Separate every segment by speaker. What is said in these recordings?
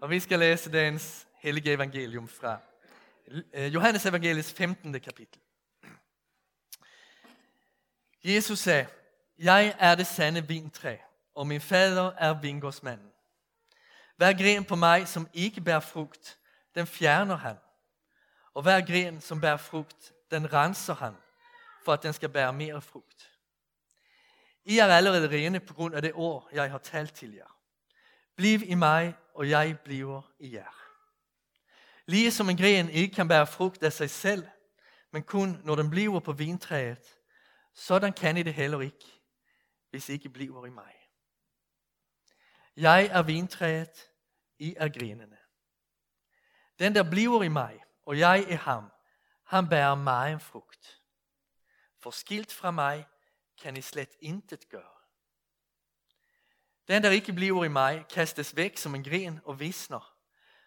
Speaker 1: Og vi skal læse dagens hellige evangelium fra øh, Johannes evangeliets 15. kapitel. Jesus sagde, jeg er det sande vintræ, og min fader er vingårdsmanden. Hver gren på mig, som ikke bærer frugt, den fjerner han. Og hver gren, som bærer frugt, den renser han, for at den skal bære mere frugt. I er allerede rene på grund af det ord, jeg har talt til jer. Bliv i mig, og jeg bliver i jer. Lige som en gren ikke kan bære frugt af sig selv, men kun når den bliver på vintræet, sådan kan I det heller ikke, hvis I ikke bliver i mig. Jeg er vintræet, I er grenene. Den, der bliver i mig, og jeg i ham, han bærer mig en frugt. For skilt fra mig kan I slet intet gøre. Den, der ikke bliver i mig, kastes væk som en gren og visner.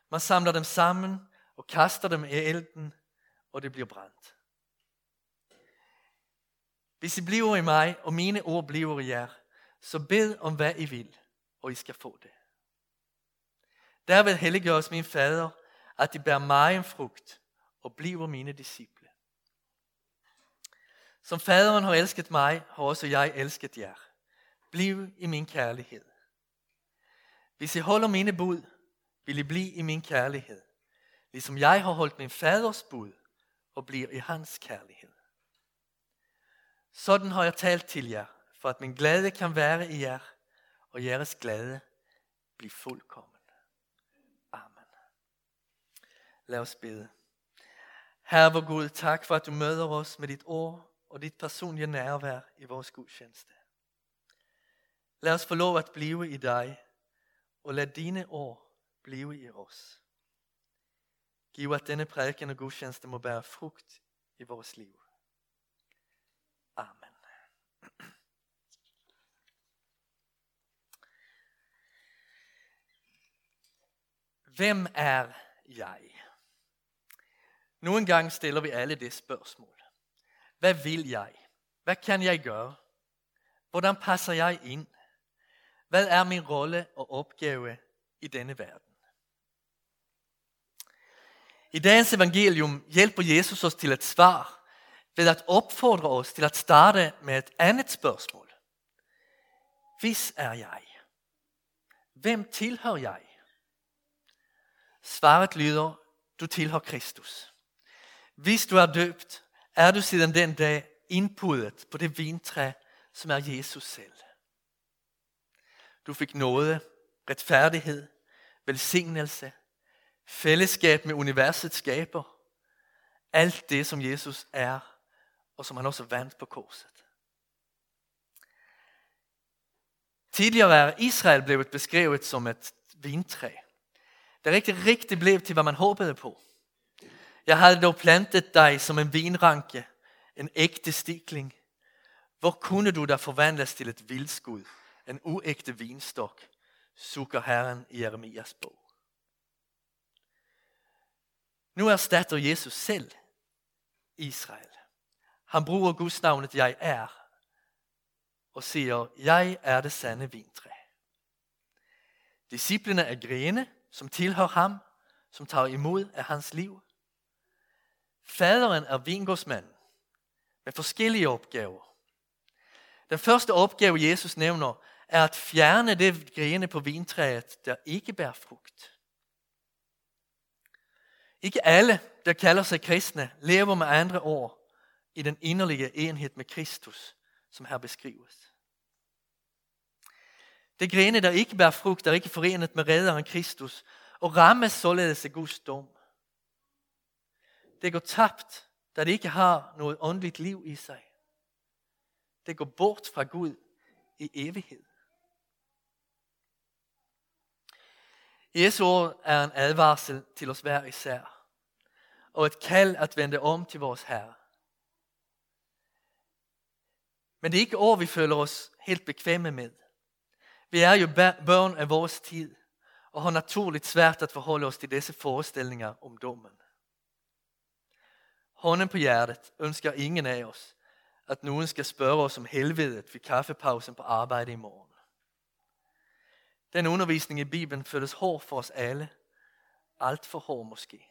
Speaker 1: Man samler dem sammen og kaster dem i elden, og det bliver brændt. Hvis I bliver i mig, og mine ord bliver i jer, så bed om hvad I vil, og I skal få det. Derved helliggøres min fader, at de bærer mig en frugt, og bliver mine disciple. Som faderen har elsket mig, har også jeg elsket jer. Bliv i min kærlighed. Hvis I holder mine bud, vil I blive i min kærlighed, ligesom jeg har holdt min faders bud og bliver i hans kærlighed. Sådan har jeg talt til jer, for at min glæde kan være i jer, og jeres glæde blive fuldkommen. Amen. Lad os bede. Herre vor Gud, tak for at du møder os med dit ord og dit personlige nærvær i vores gudstjeneste. Lad os få lov at blive i dig, og lad dine ord blive i os. Giv at denne prædiken og gudstjeneste må bære frugt i vores liv. Amen. Hvem er jeg? Nogle gange stiller vi alle det spørgsmål. Hvad vil jeg? Hvad kan jeg gøre? Hvordan passer jeg ind? Hvad er min rolle og opgave i denne verden? I dagens evangelium hjælper Jesus os til et svar ved at opfordre os til at starte med et andet spørgsmål. Hvis er jeg? Hvem tilhører jeg? Svaret lyder, du tilhører Kristus. Hvis du er døbt, er du siden den dag indpuddet på det vintræ, som er Jesus selv. Du fik nåde, retfærdighed, velsignelse, fællesskab med universets skaber. Alt det, som Jesus er, og som han også vandt på korset. Tidligere er Israel blevet beskrevet som et vintræ. Der rigtig, riktigt blev til, hvad man håbede på. Jeg havde dog plantet dig som en vinranke, en ægte stikling. Hvor kunne du da forvandles til et vildskud, en uægte vinstok, sukker Herren i Jeremias bog. Nu erstatter Jesus selv Israel. Han bruger Guds navnet jeg er og siger, jeg er det sande vintræ. Disciplene er grene, som tilhører ham, som tager imod af hans liv. Faderen er vingårdsmand med forskellige opgaver. Den første opgave, Jesus nævner, er at fjerne det grene på vintræet, der ikke bærer frugt. Ikke alle, der kalder sig kristne, lever med andre ord i den inderlige enhed med Kristus, som her beskrives. Det grene, der ikke bærer frugt, er ikke forenet med redderen Kristus, og rammes således af Guds dom. Det går tabt, da det ikke har noget åndeligt liv i sig. Det går bort fra Gud i evighed. Jesu ord er en advarsel til os hver især, og et kald at vende om til vores Herre. Men det er ikke ord, vi føler os helt bekvemme med. Vi er jo børn af vores tid, og har naturligt svært at forholde os til disse forestillinger om dommen. Hånden på hjertet ønsker ingen af os, at nogen skal spørge os om helvedet ved kaffepausen på arbejde i morgen. Den undervisning i Bibelen føles hård for os alle, alt for hård måske.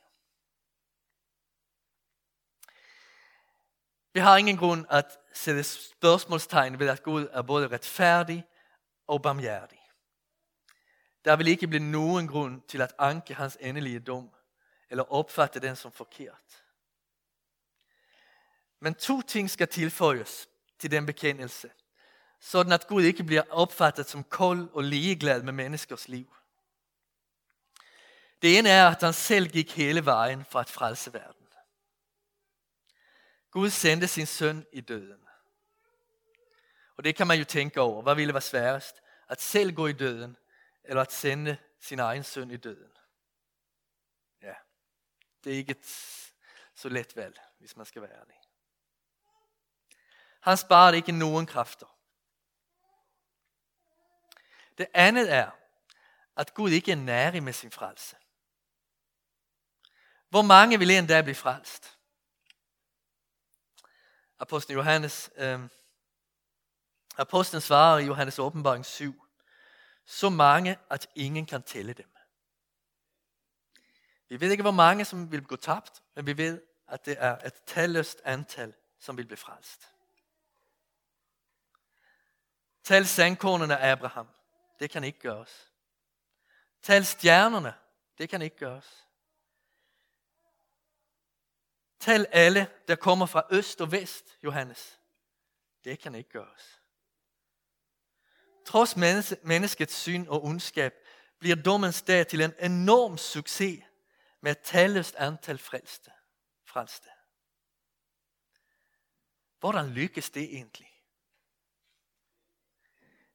Speaker 1: Vi har ingen grund at sætte spørgsmålstegn ved, at Gud er både retfærdig og barmhjertig. Der vil ikke blive nogen grund til at anke hans endelige dom, eller opfatte den som forkert. Men to ting skal tilføjes til den bekendelse, sådan at Gud ikke bliver opfattet som kold og ligeglad med menneskers liv. Det ene er, at han selv gik hele vejen for at frelse verden. Gud sendte sin søn i døden. Og det kan man jo tænke over. Hvad ville være sværest? At selv gå i døden, eller at sende sin egen søn i døden? Ja, det er ikke et så let valg, hvis man skal være ærlig. Han sparede ikke nogen kræfter. Det andet er, at Gud ikke er nærig med sin frelse. Hvor mange vil endda blive frelst? Apostlen Johannes, øh, apostlen svarer i Johannes åbenbaring 7, så mange, at ingen kan tælle dem. Vi ved ikke, hvor mange, som vil gå tabt, men vi ved, at det er et talløst antal, som vil blive frelst. Tal sandkornene af Abraham. Det kan ikke gøres. Tal stjernerne. Det kan ikke gøres. Tal alle, der kommer fra øst og vest, Johannes. Det kan ikke gøres. Trods menneskets syn og ondskab bliver dommens dag til en enorm succes med et talløst antal frelste. frelste. Hvordan lykkes det egentlig?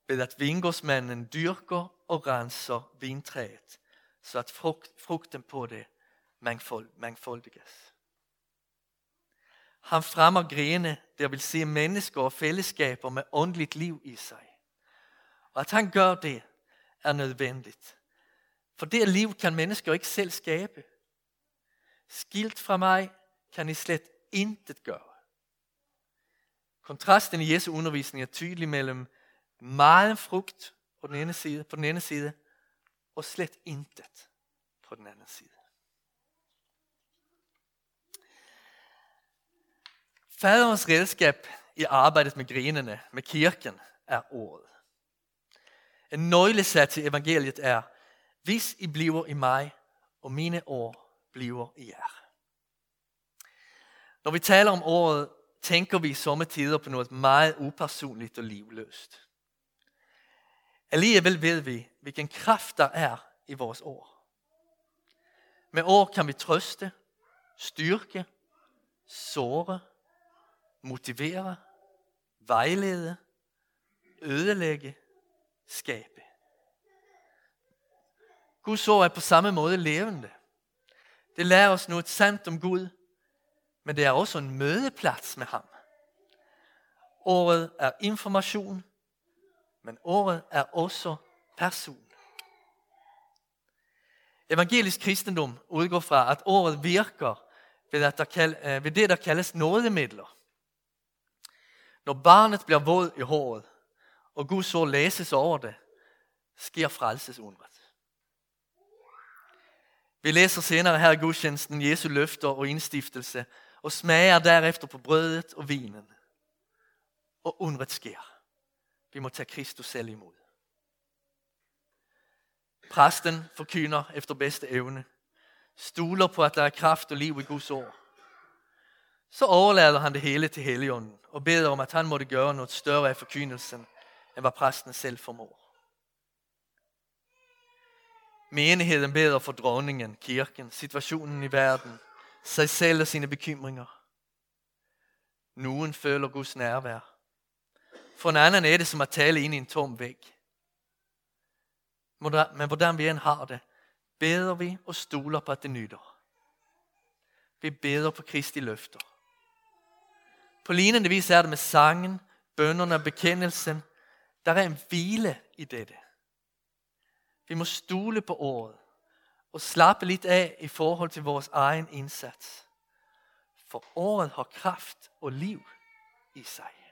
Speaker 1: Ved at vingårdsmanden dyrker og renser vintræet, så at frugten på det mangfold, mangfoldiges. Han fremmer grene, der vil se mennesker og fællesskaber med åndeligt liv i sig. Og at han gør det, er nødvendigt. For det liv kan mennesker ikke selv skabe. Skilt fra mig kan I slet intet gøre. Kontrasten i Jesu undervisning er tydelig mellem meget frugt på den ene side, på den ene side og slet intet på den anden side. Faderens redskab i arbejdet med grenene, med kirken, er ordet. En nøglesat til evangeliet er, hvis I bliver i mig, og mine ord bliver i jer. Når vi taler om ordet, tænker vi i sommetider på noget meget upersonligt og livløst. Alligevel ved vi, hvilken kraft der er i vores ord. Med ord kan vi trøste, styrke, såre, motivere, vejlede, ødelægge, skabe. Guds ord er på samme måde levende. Det lærer os noget sandt om Gud, men det er også en mødeplads med ham. Ordet er information, men ordet er også person. Evangelisk kristendom udgår fra, at ordet virker ved, at der kald, øh, ved det, der kaldes nådemidler. Når barnet bliver våd i håret, og Guds ord læses over det, sker frelsesundret. Vi læser senere her i gudstjenesten Jesu løfter og indstiftelse, og smager derefter på brødet og vinen. Og undret sker. Vi må tage Kristus selv imod. Præsten forkynder efter bedste evne, stuler på, at der er kraft og liv i Guds ord. Så overlader han det hele til Helligånden og beder om, at han måtte gøre noget større af forkynelsen, end hvad præsten selv formår. Menigheden beder for dronningen, kirken, situationen i verden, sig selv og sine bekymringer. Nogen føler Guds nærvær. For en anden er det som at tale ind i en tom væg. Men hvordan vi end har det, beder vi og stoler på, at det nytter. Vi beder på Kristi løfter. På lignende vis er det med sangen, bønderne og bekendelsen. Der er en hvile i dette. Vi må stole på ordet og slappe lidt af i forhold til vores egen indsats. For ordet har kraft og liv i sig.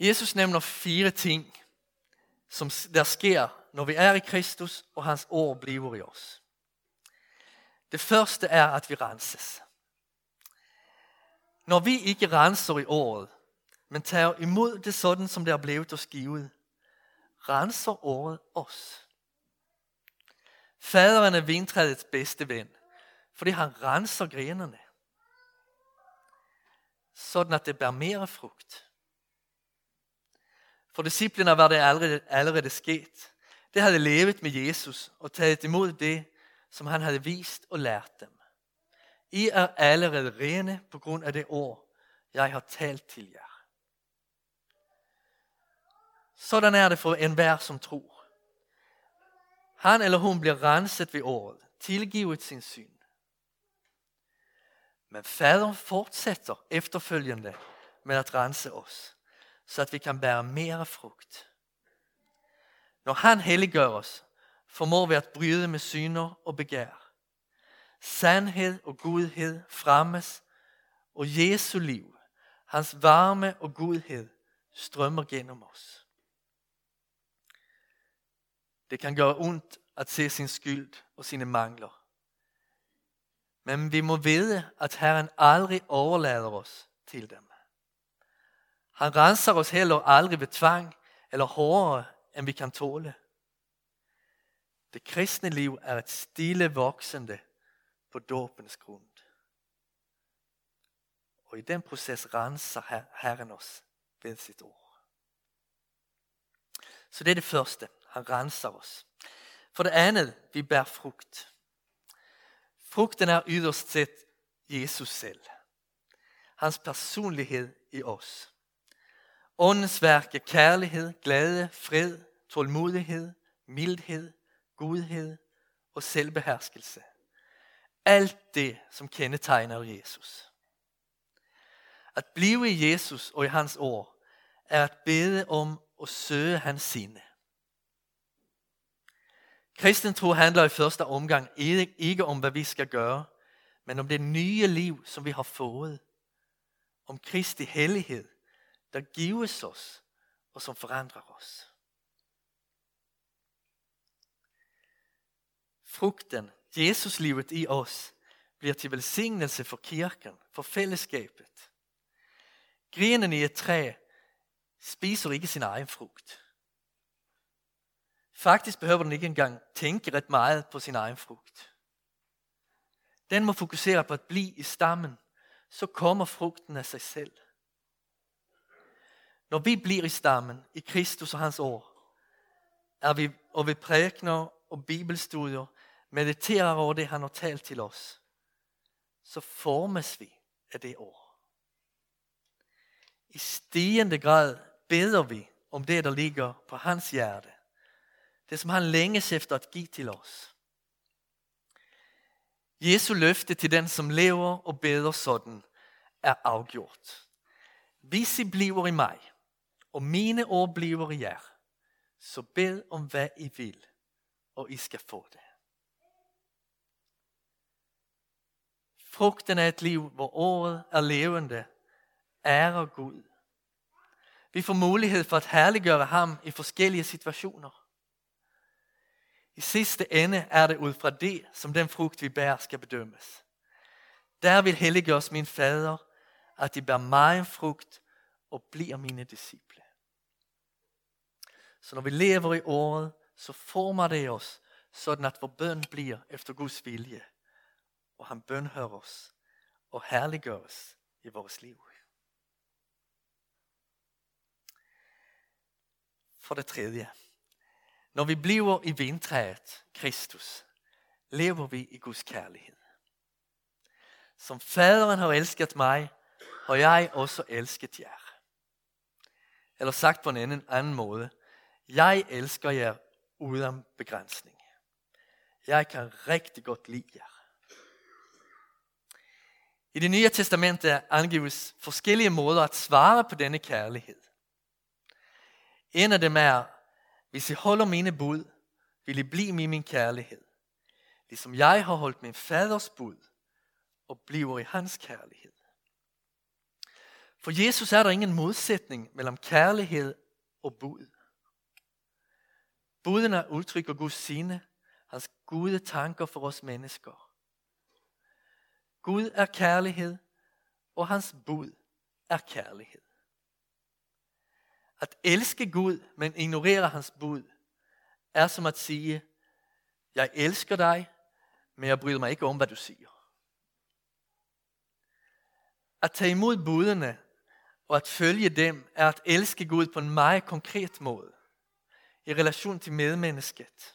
Speaker 1: Jesus nævner fire ting, som der sker, når vi er i Kristus, og hans ord bliver i os. Det første er, at vi renses. Når vi ikke renser i året, men tager imod det sådan, som det er blevet os givet, renser året os. Faderen er vintrædets bedste ven, fordi han renser grenene, sådan at det bærer mere frugt. For disciplene var det allerede, allerede sket. Det havde levet med Jesus og taget imod det, som han havde vist og lært dem. I er allerede rene på grund af det ord, jeg har talt til jer. Sådan er det for enhver som tror. Han eller hun bliver renset ved året, tilgivet sin synd. Men faderen fortsætter efterfølgende med at rense os, så at vi kan bære mere frugt. Når han helliggør os, formår vi at bryde med syner og begær. Sandhed og godhed fremmes, og Jesu liv, hans varme og godhed, strømmer gennem os. Det kan gøre ondt at se sin skyld og sine mangler. Men vi må vide, at Herren aldrig overlader os til dem. Han renser os heller aldrig ved tvang eller hårdere, end vi kan tåle. Det kristne liv er et stille voksende på dåbens grund. Og i den proces renser Herren os ved sit ord. Så det er det første. Han renser os. For det andet, vi bærer frugt. Frugten er yderst set Jesus selv. Hans personlighed i os. Åndens værk er kærlighed, glæde, fred, tålmodighed, mildhed, godhed og selvbeherskelse. Alt det, som kendetegner Jesus. At blive i Jesus og i hans ord, er at bede om og søge hans sinde. Kristen tro handler i første omgang ikke om, hvad vi skal gøre, men om det nye liv, som vi har fået. Om Kristi hellighed, der gives os og som forandrer os. Frugten, Jesuslivet i os, bliver til velsignelse for kirken, for fællesskabet. Grenen i et træ spiser ikke sin egen frugt. Faktisk behøver den ikke engang tænke ret meget på sin egen frugt. Den må fokusere på at blive i stammen, så kommer frugten af sig selv. Når vi bliver i stammen, i Kristus og hans ord, er vi, og vi prækner og bibelstudier, mediterer over det, han har talt til os, så formes vi af det ord. I stigende grad beder vi om det, der ligger på hans hjerte. Det som han længes efter at give til os. Jesu løfte til den, som lever og beder sådan, er afgjort. Hvis I bliver i mig, og mine ord bliver i jer, så bed om hvad I vil, og I skal få det. Frugten af et liv, hvor året er levende, ærer Gud. Vi får mulighed for at herliggøre ham i forskellige situationer. I sidste ende er det ud fra det, som den frugt, vi bærer, skal bedømmes. Der vil helliggøres min fader, at de bærer mig en frugt og bliver mine disciple. Så når vi lever i året, så former det os, sådan at vores bøn bliver efter Guds vilje. Og han bønhører os og herliggør os i vores liv. For det tredje. Når vi bliver i vintræet, Kristus, lever vi i Guds kærlighed. Som faderen har elsket mig, har jeg også elsket jer. Eller sagt på en anden, anden måde, jeg elsker jer uden begrænsning. Jeg kan rigtig godt lide jer. I det nye testamente angives forskellige måder at svare på denne kærlighed. En af dem er hvis I holder mine bud, vil I blive med min kærlighed. Ligesom jeg har holdt min faders bud og bliver i hans kærlighed. For Jesus er der ingen modsætning mellem kærlighed og bud. Budene udtrykker Guds sine, hans gode tanker for os mennesker. Gud er kærlighed, og hans bud er kærlighed. At elske Gud, men ignorere hans bud, er som at sige, jeg elsker dig, men jeg bryder mig ikke om, hvad du siger. At tage imod budene og at følge dem er at elske Gud på en meget konkret måde i relation til medmennesket.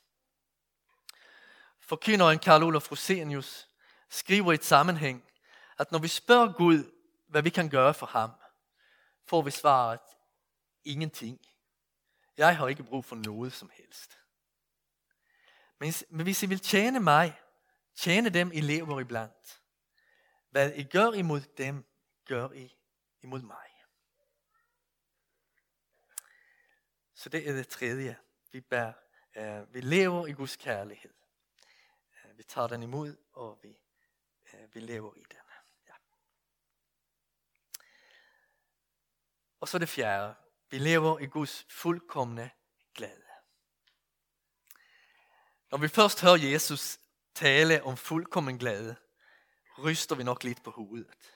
Speaker 1: Forkynderen Karl Olof Rosenius skriver i et sammenhæng, at når vi spørger Gud, hvad vi kan gøre for ham, får vi svaret, ingenting. Jeg har ikke brug for noget som helst. Men, men hvis I vil tjene mig, tjene dem I lever iblandt. Hvad I gør imod dem, gør I imod mig. Så det er det tredje. Vi, bærer, øh, vi lever i Guds kærlighed. Øh, vi tager den imod, og vi, øh, vi lever i den. Ja. Og så det fjerde. Vi lever i Guds fuldkommende glæde. Når vi først hører Jesus tale om fuldkommen glæde, ryster vi nok lidt på hovedet.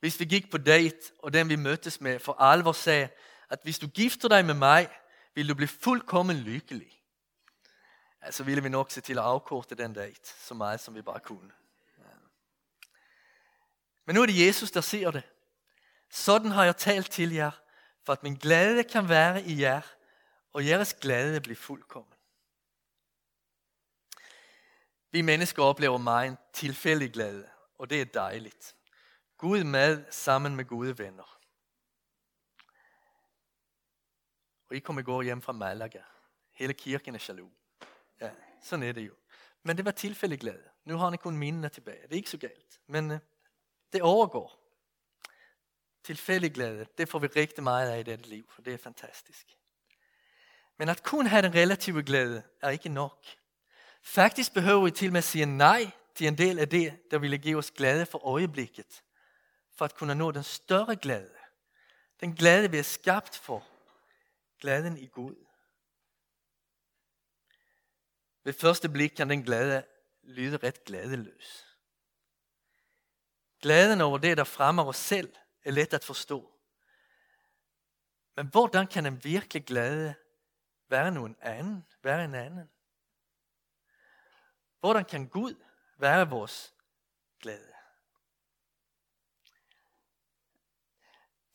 Speaker 1: Hvis vi gik på date, og den vi mødtes med for alvor sagde, at hvis du gifter dig med mig, vil du blive fuldkommen lykkelig. Altså ville vi nok se til at afkorte den date, så meget som vi bare kunne. Men nu er det Jesus, der ser det. Sådan har jeg talt til jer, for at min glæde kan være i jer, og jeres glæde bliver fuldkommen. Vi mennesker oplever meget en tilfældig glæde, og det er dejligt. Gud med sammen med gode venner. Og I kom i går hjem fra Malaga. Hele kirken er jaloux. Ja, sådan er det jo. Men det var tilfældig glæde. Nu har ni kun minderne tilbage. Det er ikke så galt. Men øh, det overgår. Tilfældig glæde, det får vi rigtig meget af i dette liv, og det er fantastisk. Men at kun have den relative glæde er ikke nok. Faktisk behøver vi til med at sige nej til en del af det, der ville give os glæde for øjeblikket, for at kunne nå den større glæde. Den glæde, vi er skabt for, Glæden i Gud. Ved første blik kan den glæde lyde ret glædeløs. Glæden over det, der fremmer os selv, er let at forstå. Men hvordan kan en virkelig glæde være nogen anden, være en anden? Hvordan kan Gud være vores glæde?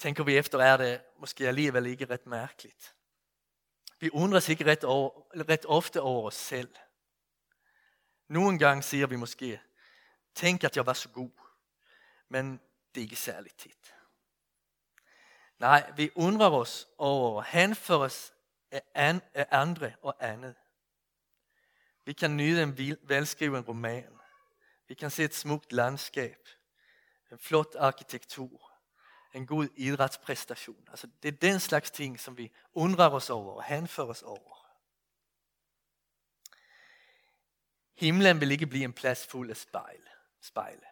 Speaker 1: Tænker vi efter, er det måske alligevel ikke ret mærkeligt. Vi undrer ikke ret, over, ret ofte over os selv. Nogle gange siger vi måske, tænk at jeg var så god, men det er ikke særligt tit. Nej, vi undrer os over at henføres af andre og andet. Vi kan nyde en velskriven roman. Vi kan se et smukt landskab, en flot arkitektur, en god idrætspræstation. Altså, det er den slags ting, som vi undrer os over og henfører os over. Himlen vil ikke blive en plads fuld af spejl, spejle.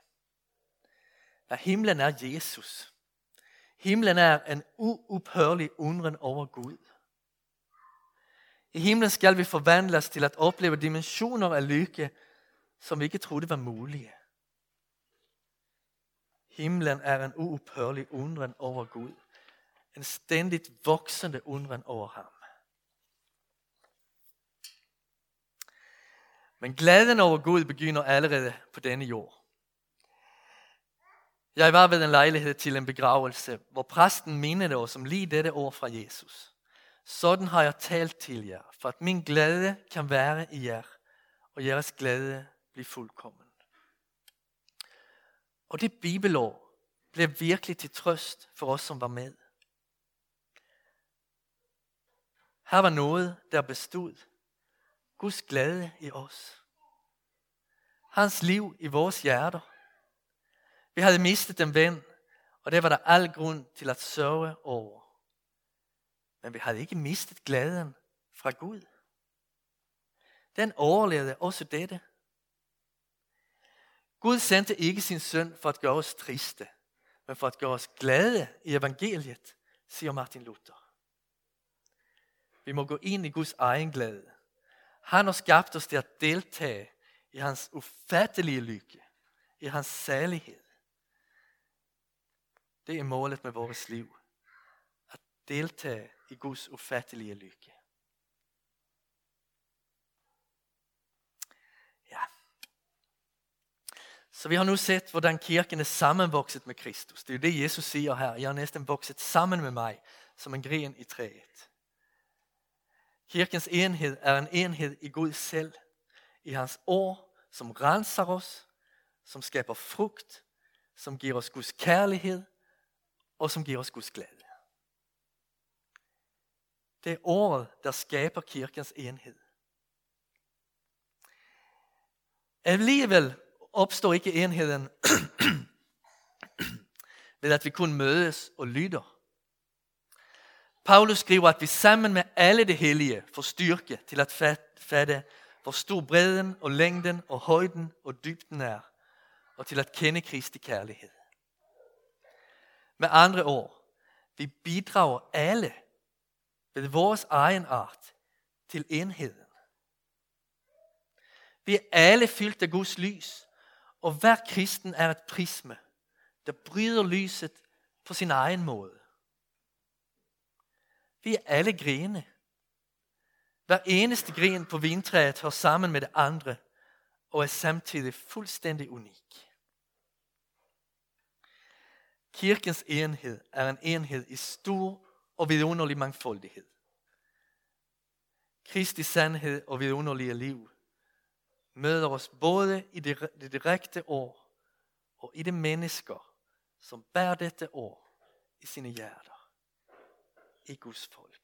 Speaker 1: Ja, himlen er Jesus. Himlen er en uophørlig undren over Gud. I himlen skal vi forvandles til at opleve dimensioner af lykke, som vi ikke troede var mulige. Himlen er en uophørlig undren over Gud. En ständigt voksende undren over ham. Men glæden over Gud begynder allerede på denne jord. Jeg var ved en lejlighed til en begravelse, hvor præsten mindede os om lige dette ord fra Jesus. Sådan har jeg talt til jer, for at min glæde kan være i jer, og jeres glæde bliver fuldkommen. Og det bibelår blev virkelig til trøst for os, som var med. Her var noget, der bestod. Guds glæde i os. Hans liv i vores hjerter. Vi havde mistet en ven, og det var der al grund til at sørge over. Men vi havde ikke mistet glæden fra Gud. Den overlevede også dette. Gud sendte ikke sin søn for at gøre os triste, men for at gøre os glade i evangeliet, siger Martin Luther. Vi må gå ind i Guds egen glæde. Han har skabt os til at deltage i hans ufattelige lykke, i hans særlighed. Det er målet med vores liv. At deltage i Guds ufattelige lykke. Så vi har nu set, hvordan kirken er sammenvokset med Kristus. Det er det, Jesus siger her. Jeg har næsten vokset sammen med mig, som en gren i træet. Kirkens enhed er en enhed i Gud selv, i hans ord, som renser os, som skaber frugt, som giver os Guds kærlighed og som giver os Guds glæde. Det er ordet, der skaber kirkens enhed. Alligevel opstår ikke enheden ved at vi kun mødes og lytter. Paulus skriver, at vi sammen med alle det hellige får styrke til at fatte, hvor stor bredden og længden og højden og dybden er, og til at kende Kristi kærlighed. Med andre ord, vi bidrager alle ved vores egen art til enheden. Vi er alle fyldt af Guds lys, og hver kristen er et prisme, der bryder lyset på sin egen måde. Vi er alle grene. Hver eneste gren på vintræet hører sammen med det andre og er samtidig fuldstændig unik. Kirkens enhed er en enhed i stor og vidunderlig mangfoldighed. Kristi sandhed og vidunderlige liv møder os både i det direkte år og i de mennesker, som bærer dette år i sine hjerter. I Guds folk.